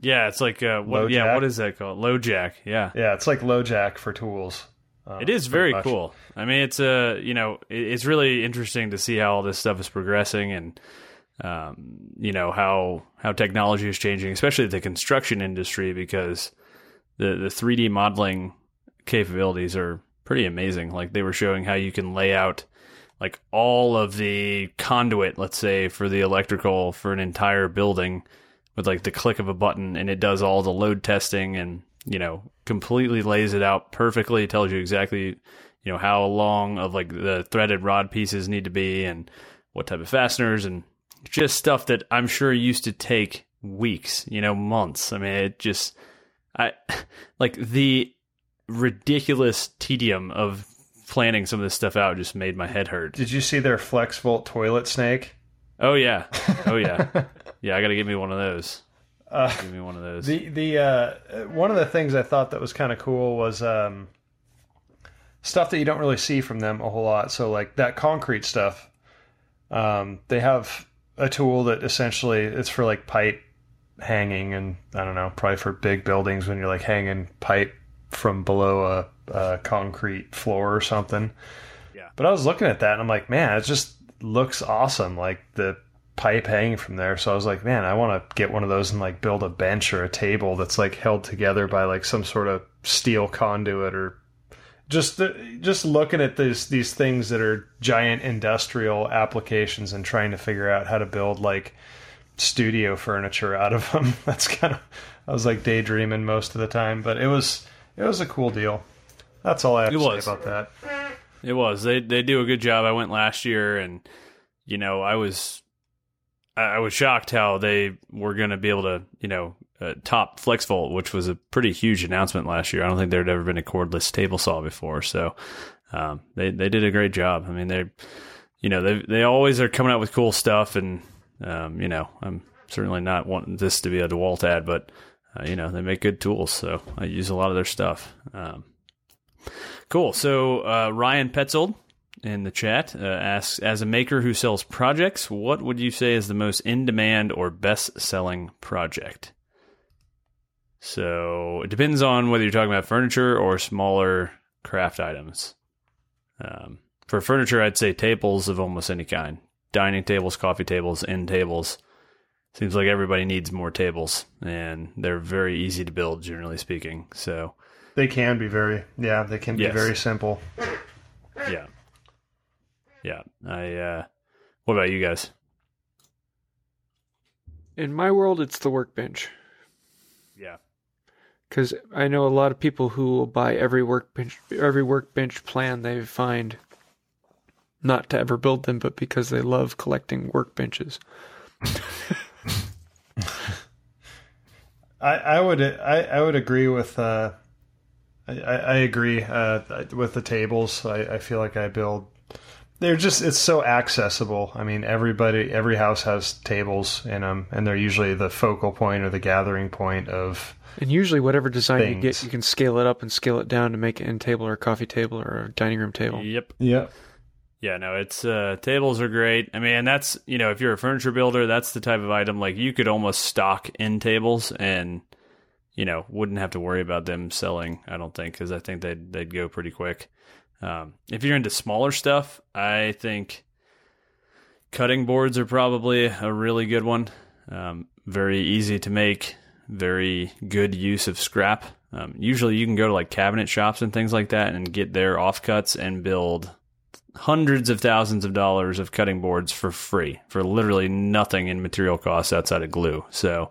Yeah, it's like uh, what? Low yeah, jack? what is that called? LoJack. Yeah, Yeah, it's like LoJack for tools. Uh, it is very much. cool. I mean, it's uh, you know, it's really interesting to see how all this stuff is progressing and. Um, you know how how technology is changing, especially the construction industry, because the the 3D modeling capabilities are pretty amazing. Like they were showing how you can lay out like all of the conduit, let's say, for the electrical for an entire building with like the click of a button and it does all the load testing and, you know, completely lays it out perfectly, tells you exactly, you know, how long of like the threaded rod pieces need to be and what type of fasteners and just stuff that I'm sure used to take weeks, you know, months. I mean, it just I like the ridiculous tedium of planning some of this stuff out just made my head hurt. Did you see their FlexVolt toilet snake? Oh yeah. Oh yeah. yeah, I got to give me one of those. Uh, Give me one of those. The the uh, one of the things I thought that was kind of cool was um, stuff that you don't really see from them a whole lot. So like that concrete stuff, um, they have a tool that essentially it's for like pipe hanging and I don't know, probably for big buildings when you're like hanging pipe from below a, a concrete floor or something. Yeah. But I was looking at that and I'm like, man, it just looks awesome. Like the pipe hanging from there. So I was like, man, I want to get one of those and like build a bench or a table that's like held together by like some sort of steel conduit or just the, just looking at these these things that are giant industrial applications and trying to figure out how to build like studio furniture out of them. That's kind of I was like daydreaming most of the time, but it was it was a cool deal. That's all I have It to was. say about that. It was. They they do a good job. I went last year, and you know, I was I was shocked how they were going to be able to, you know, uh, top FlexVolt, which was a pretty huge announcement last year. I don't think there had ever been a cordless table saw before, so um, they they did a great job. I mean, they, you know, they they always are coming out with cool stuff, and um, you know, I'm certainly not wanting this to be a DeWalt ad, but uh, you know, they make good tools, so I use a lot of their stuff. Um, Cool. So uh, Ryan Petzold in the chat uh, asks, as a maker who sells projects, what would you say is the most in demand or best selling project? So it depends on whether you're talking about furniture or smaller craft items. Um, for furniture, I'd say tables of almost any kind: dining tables, coffee tables, end tables. Seems like everybody needs more tables, and they're very easy to build, generally speaking. So. They can be very yeah, they can be Yes. very simple. Yeah. Yeah. I uh what about you guys? In my world, it's the workbench Yeah. because I know a lot of people who will buy every workbench, every workbench plan they find, not to ever build them, but because they love collecting workbenches. I, I would I, I would agree with uh, I, I I agree uh, with the tables. I, I feel like I build they're just it's so accessible. I mean, everybody, every house has tables in them, and they're usually the focal point or the gathering point of. And usually, whatever design you get, you can scale it up and scale it down to make it end table or a coffee table or a dining room table. Yep. Yep. Yeah, no, it's uh tables are great. I mean, and that's you know, if you're a furniture builder, that's the type of item like you could almost stock in tables and you know, wouldn't have to worry about them selling, I don't think, cuz I think they'd they'd go pretty quick. Um if you're into smaller stuff, I think cutting boards are probably a really good one. Um very easy to make, very good use of scrap. Um, usually you can go to like cabinet shops and things like that and get their offcuts and build hundreds of thousands of dollars of cutting boards for free for literally nothing in material costs outside of glue. So,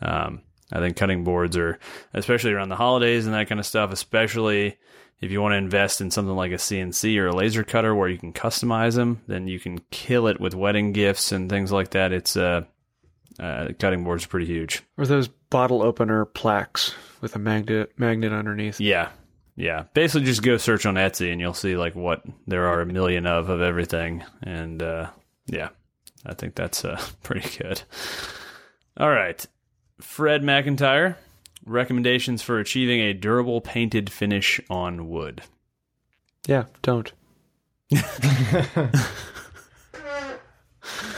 um, I think cutting boards are, especially around the holidays and that kind of stuff, especially if you want to invest in something like a CNC or a laser cutter where you can customize them, then you can kill it with wedding gifts and things like that. It's, uh, uh, cutting boards pretty huge. Or those bottle opener plaques with a magnet magnet underneath. Yeah. Yeah. Basically just go search on Etsy and you'll see like what there are a million of of everything. And uh yeah. I think that's uh pretty good. All right. Fred McIntyre, recommendations for achieving a durable painted finish on wood. Yeah, don't.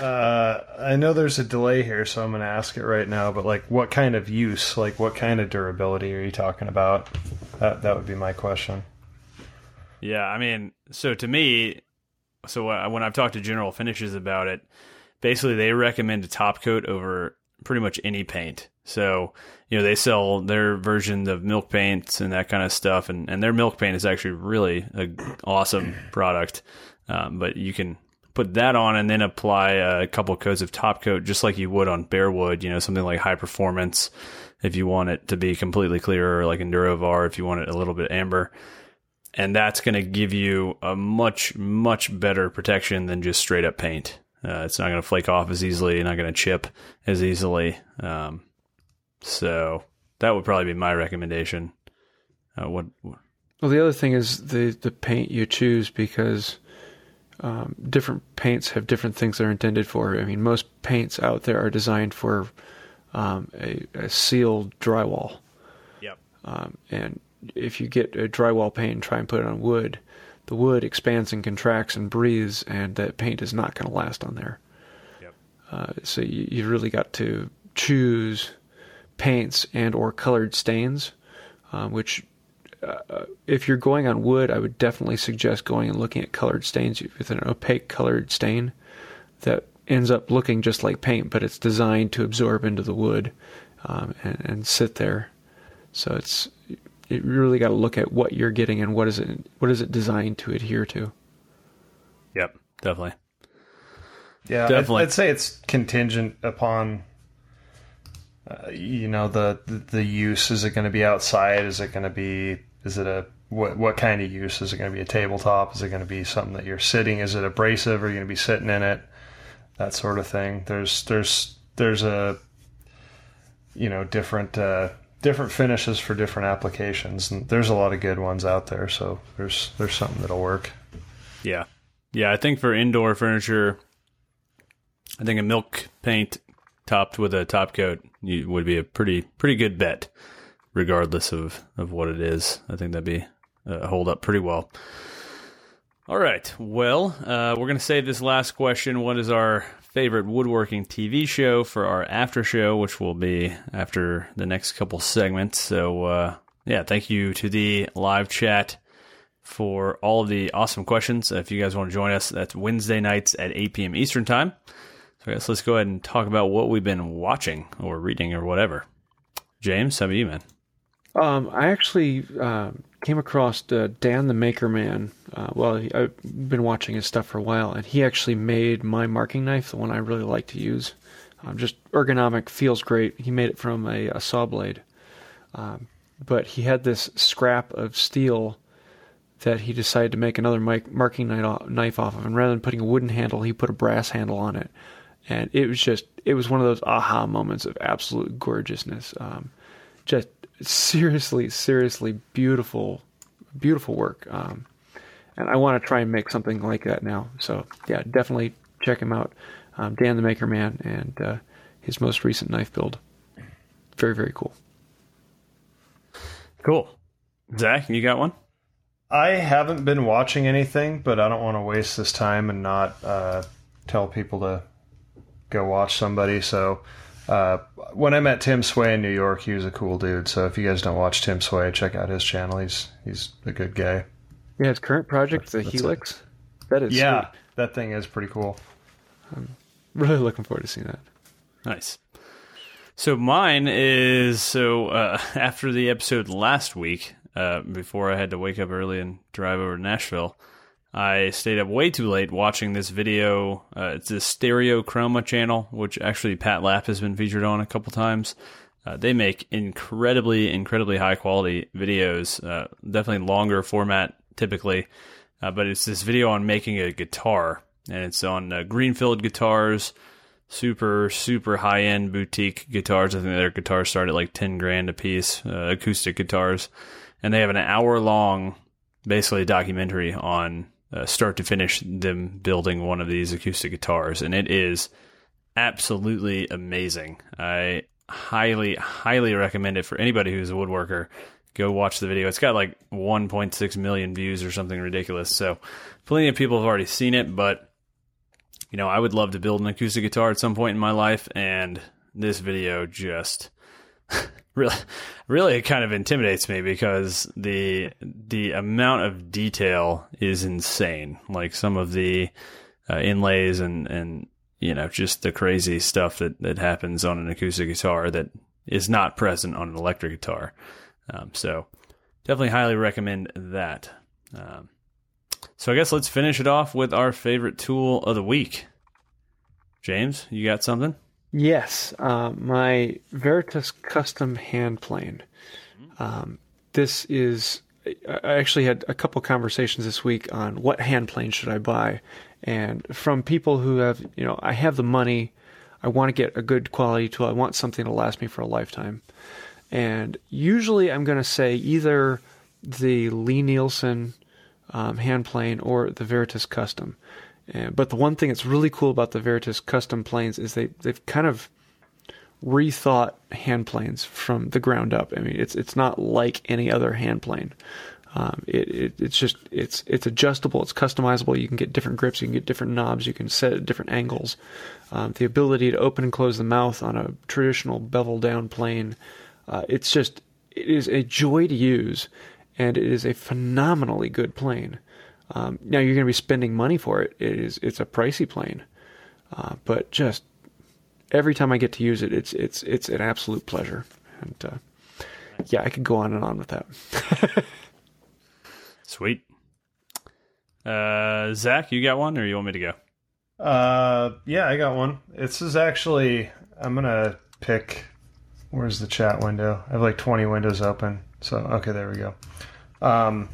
Uh, I know there's a delay here, so I'm going to ask it right now. But like, what kind of use? Like, what kind of durability are you talking about? That that would be my question. Yeah, I mean, so to me, so when I've talked to General Finishes about it, basically they recommend a top coat over pretty much any paint. So, you know, they sell their version of milk paints and that kind of stuff, and, and their milk paint is actually really a awesome product. Um, but you can put that on and then apply a couple coats of top coat, just like you would on bare wood. You know, something like high performance, if you want it to be completely clear, or like Enduro-Var, if you want it a little bit amber and that's going to give you a much much better protection than just straight up paint. Uh, it's not going to flake off as easily, not going to chip as easily. Um, so that would probably be my recommendation. Uh, what? Well, the other thing is the the paint you choose because um, different paints have different things they're intended for. I mean, most paints out there are designed for um, a, a sealed drywall, Yep. um, and if you get a drywall paint and try and put it on wood, the wood expands and contracts and breathes, and that paint is not going to last on there. Yep. Uh, so you, you really got to choose paints and or colored stains, um, which uh, if you're going on wood, I would definitely suggest going and looking at colored stains with an opaque colored stain that ends up looking just like paint, but it's designed to absorb into the wood um, and, and sit there. So it's you really got to look at what you're getting and what is it what is it designed to adhere to. Yep. Definitely. Yeah, I'd- Definitely. I'd, say it's contingent upon, uh, you know, the, the the use. Is it going to be outside? Is it going to be? Is it a what what kind of use? Is it going to be a tabletop? Is it going to be something that you're sitting? Is it abrasive? Are you going to be sitting in it? That sort of thing. There's there's there's a you know different uh, different finishes for different applications, and there's a lot of good ones out there. So there's there's something that'll work. Yeah. Yeah. I think for indoor furniture, I think a milk paint topped with a top coat you, would be a pretty pretty good bet, regardless of of what it is. I think that'd be uh, hold up pretty well. All right. Well, uh, we're gonna save this last question. What is our favorite woodworking TV show for our after show, which will be after the next couple segments? So, uh, yeah, thank you to the live chat for all of the awesome questions. If you guys want to join us, that's Wednesday nights at 8 p.m. Eastern Time. So I guess let's go ahead and talk about what we've been watching or reading or whatever. James, how about you, man? Um, I actually um, came across uh, Dan the Maker Man. Uh, well, I've been watching his stuff for a while, and he actually made my marking knife, the one I really like to use. Um, just ergonomic, feels great. He made it from a, a saw blade, um, but he had this scrap of steel that he decided to make another marking knife off of, and rather than putting a wooden handle, he put a brass handle on it, and it was just it was one of those aha moments of absolute gorgeousness. Um, just seriously, seriously beautiful, beautiful work. Um, and I want to try and make something like that now. So yeah, definitely check him out, um, Dan the Maker Man, and uh, his most recent knife build. Very very cool. Cool. Zach, you got one? I haven't been watching anything, but I don't want to waste this time and not uh, tell people to go watch somebody. So uh, when I met Tim Sway in New York, he was a cool dude. So if you guys don't watch Tim Sway, check out his channel. He's he's a good guy. Yeah, his current project, the Helix. That is Yeah, sweet. that thing is pretty cool. I'm really looking forward to seeing that. Nice. So mine is so uh, after the episode last week, uh, before I had to wake up early and drive over to Nashville, I stayed up way too late watching this video. Uh, it's a Stereo Chroma channel, which actually Pat Lapp has been featured on a couple times. Uh, they make incredibly, incredibly high quality videos. Uh, definitely longer format typically, uh, but it's this video on making a guitar, and it's on uh, Greenfield guitars super super high end boutique guitars. I think their guitars start at like ten grand a piece, uh, acoustic guitars, and they have an hour long, basically documentary on uh, start to finish them building one of these acoustic guitars, and it is absolutely amazing. I highly highly recommend it for anybody who's a woodworker. Go watch the video. It's got like 1.6 million views or something ridiculous. So, plenty of people have already seen it, but you know, I would love to build an acoustic guitar at some point in my life, and this video just really, really it kind of intimidates me because the the amount of detail is insane. Like some of the uh, inlays and and you know just the crazy stuff that that happens on an acoustic guitar that is not present on an electric guitar. Um, so definitely highly recommend that. Um, so I guess let's finish it off with our favorite tool of the week. James, you got something? Yes, uh, my Veritas custom hand plane. Um, this is. I actually had a couple conversations this week on what hand plane should I buy, and from people who have, you know, I have the money, I want to get a good quality tool. I want something to last me for a lifetime, and usually I'm going to say either the Lie-Nielsen um, hand plane or the Veritas Custom. And, but the one thing that's really cool about the Veritas Custom planes is they they've kind of rethought hand planes from the ground up. I mean, it's it's not like any other hand plane. Um, it, it it's just it's it's adjustable, it's customizable. You can get different grips, you can get different knobs, you can set at different angles. Um, the ability to open and close the mouth on a traditional bevel down plane, uh, it's just it is a joy to use, and it is a phenomenally good plane. Um, now you're going to be spending money for it. It is it's a pricey plane, uh, but just every time I get to use it, it's it's it's an absolute pleasure. And uh, yeah, I could go on and on with that. Sweet. Uh, Zach, you got one, or you want me to go? Uh, yeah, I got one. This is actually I'm gonna pick. Where's the chat window? I have like 20 windows open. So okay, there we go. Um,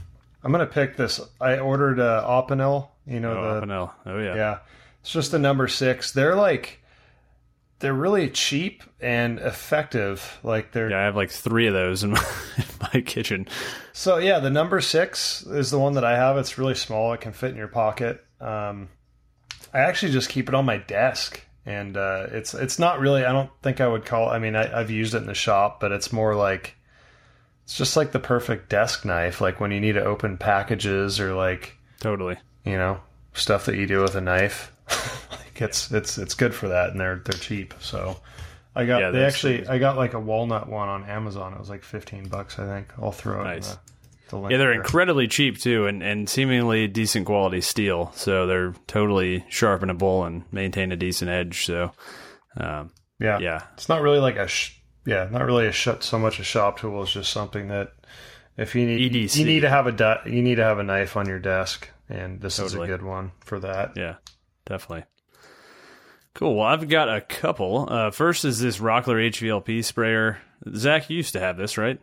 I'm gonna pick this. I ordered uh, Opinel. You know Oh, the Opinel. Oh yeah. yeah. It's just the number six. They're like they're really cheap and effective. Like they're Yeah, I have like three of those in my, in my kitchen. So yeah, the number six is the one that I have. It's really small. It can fit in your pocket. Um, I actually just keep it on my desk, and uh, it's it's not really. I don't think I would call. I mean, I, I've used it in the shop, but it's more like it's just like the perfect desk knife. Like when you need to open packages or like Totally. you know stuff that you do with a knife. like it's it's it's good for that, and they're they're cheap. So. I got Yeah, they actually sweet. I got like a walnut one on Amazon. It was like fifteen bucks, I think. I'll throw it Nice. in the, the link. Yeah, they're there. incredibly cheap too, and, and seemingly decent quality steel. So they're totally sharpenable and maintain a decent edge. So, um, Yeah. yeah, It's not really like a sh- yeah, not really a sh- so much a shop tool. It's just something that if you need EDC. you need to have a di- you need to have a knife on your desk, and this Totally. is a good one for that. yeah, definitely. Cool. Well, I've got a couple. Uh, first is this Rockler HVLP sprayer. Zach, you used to have this, right?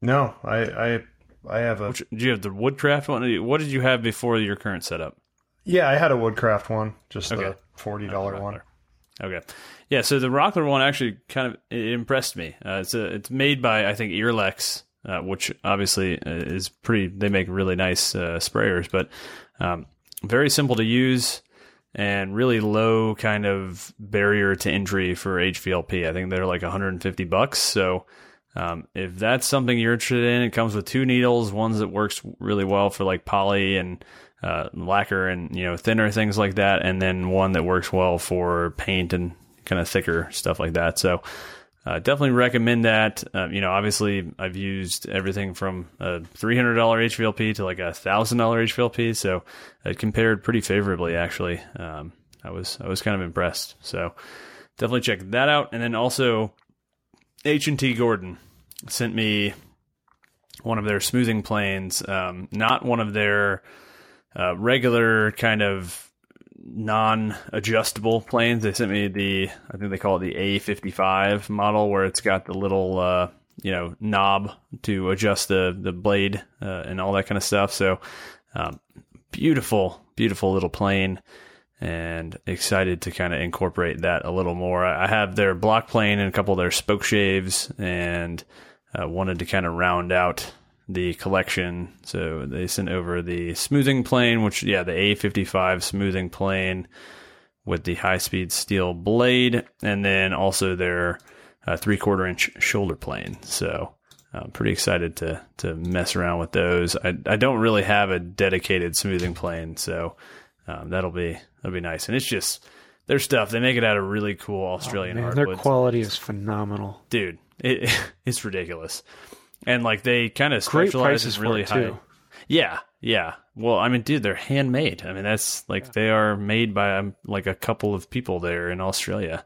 No, I I I have a Which, did you have the Woodcraft one? What did you have before your current setup? yeah, I had a Woodcraft one, just Okay. the forty dollar one. Okay. Yeah, so the Rockler one actually kind of it impressed me. Uh, it's a, it's made by I think Earlex, uh, which obviously uh, is pretty. They make really nice uh, sprayers, but um, very simple to use and really low kind of barrier to entry for HVLP. I think they're like 150 bucks. So um, if that's something you're interested in, it comes with two needles, ones that works really well for like poly and uh, lacquer and you know thinner things like that, and then one that works well for paint and kind of thicker stuff like that. So uh, definitely recommend that. Uh, you know, obviously, I've used everything from a three hundred dollar HVLP to like a thousand dollar HVLP, so it compared pretty favorably. Actually, um, I was I was kind of impressed. So definitely check that out. And then also, HNT Gordon sent me one of their smoothing planes, um, not one of their uh, regular kind of non-adjustable planes. They sent me the I think they call it the A55 model where it's got the little uh, you know knob to adjust the the blade uh, and all that kind of stuff. So um, beautiful, beautiful little plane. And excited to kind of incorporate that a little more. I have their block plane and a couple of their spoke shaves, and uh, wanted to kind of round out the collection. So they sent over the smoothing plane, which, yeah, the A55 smoothing plane with the high speed steel blade, and then also their uh, three quarter inch shoulder plane. So I'm pretty excited to to mess around with those. I I don't really have a dedicated smoothing plane, so um, that'll be that'll be nice. And it's just their stuff. They make it out of really cool Australian Oh, Man, hardwoods. their quality is phenomenal. dude. It, it's ridiculous, and like they kind of Great specialize prices really high. too. Yeah, yeah. Well, I mean, dude, they're handmade. I mean, that's like they are made by um, like a couple of people there in Australia,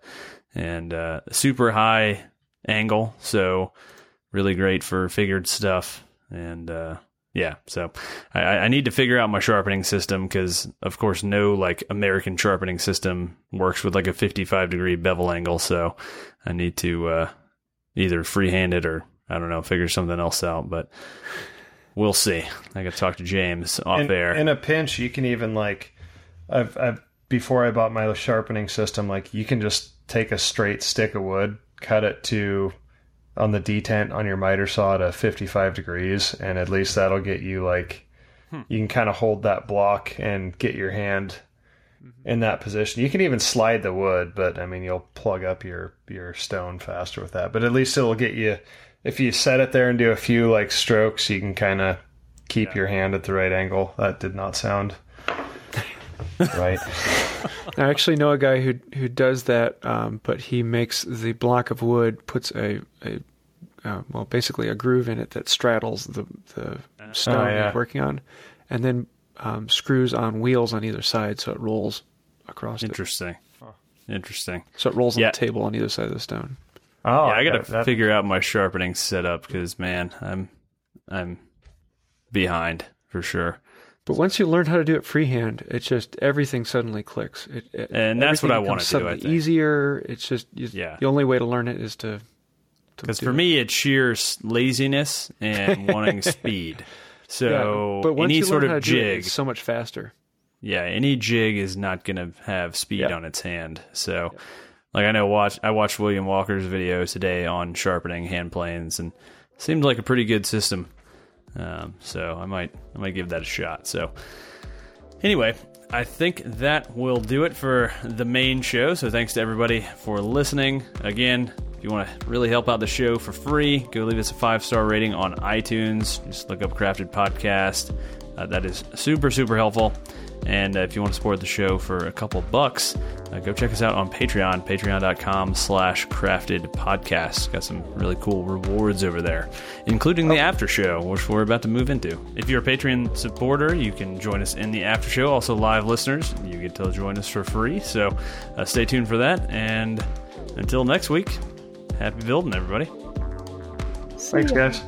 and uh, super high angle, so really great for figured stuff. And uh, yeah, so I, I need to figure out my sharpening system because, of course, no like American sharpening system works with like a 55 degree bevel angle. So I need to uh, either freehand it or I don't know, figure something else out. But we'll see. I got to talk to James off in, air. in a pinch, you can even like, I've, I've before I bought my sharpening system, like you can just take a straight stick of wood, cut it to on the detent on your miter saw to 55 degrees, and at least that'll get you like hmm. you can kind of hold that block and get your hand in that position. You can even slide the wood, but I mean you'll plug up your your stone faster with that. But at least it'll get you if you set it there and do a few like strokes, you can kind of keep your hand at the right angle. That did not sound right. I actually know a guy who who does that, um, but he makes the block of wood, puts a, a uh, well, basically a groove in it that straddles the the stone yeah. he's working on, and then um, screws on wheels on either side, so it rolls across. It. Interesting. Interesting. So it rolls on Yeah. the table on either side of the stone. Oh, yeah, I got to that- figure out my sharpening setup because man, I'm I'm behind for sure. But once you learn how to do it freehand, it's just everything suddenly clicks. It, it- And that's what I wanna becomes do, I think. Easier. It's just you, Yeah. The only way to learn it is to. to Because for it. me, it's sheer laziness and wanting speed. So yeah, but once any you sort learn how of to do it, jig, it's so much faster. yeah, any jig is not going to have speed Yeah. on its hand. So, like I know, watch I watched William Walker's video today on sharpening hand planes, and seemed like a pretty good system. Um, so I might I might give that a shot. So anyway, I think that will do it for the main show. So thanks to everybody for listening. Again, if you want to really help out the show for free, go leave us a five star rating on iTunes. Just look up Crafted Podcast. Uh, that is super super helpful. And uh, if you want to support the show for a couple bucks, uh, go check us out on Patreon, patreon.com slash crafted podcast. Got some really cool rewards over there, including the after show, which we're about to move into. If you're a Patreon supporter, you can join us in the after show. Also, live listeners, you get to join us for free. So uh, stay tuned for that. And until next week, happy building, everybody. Thanks, guys.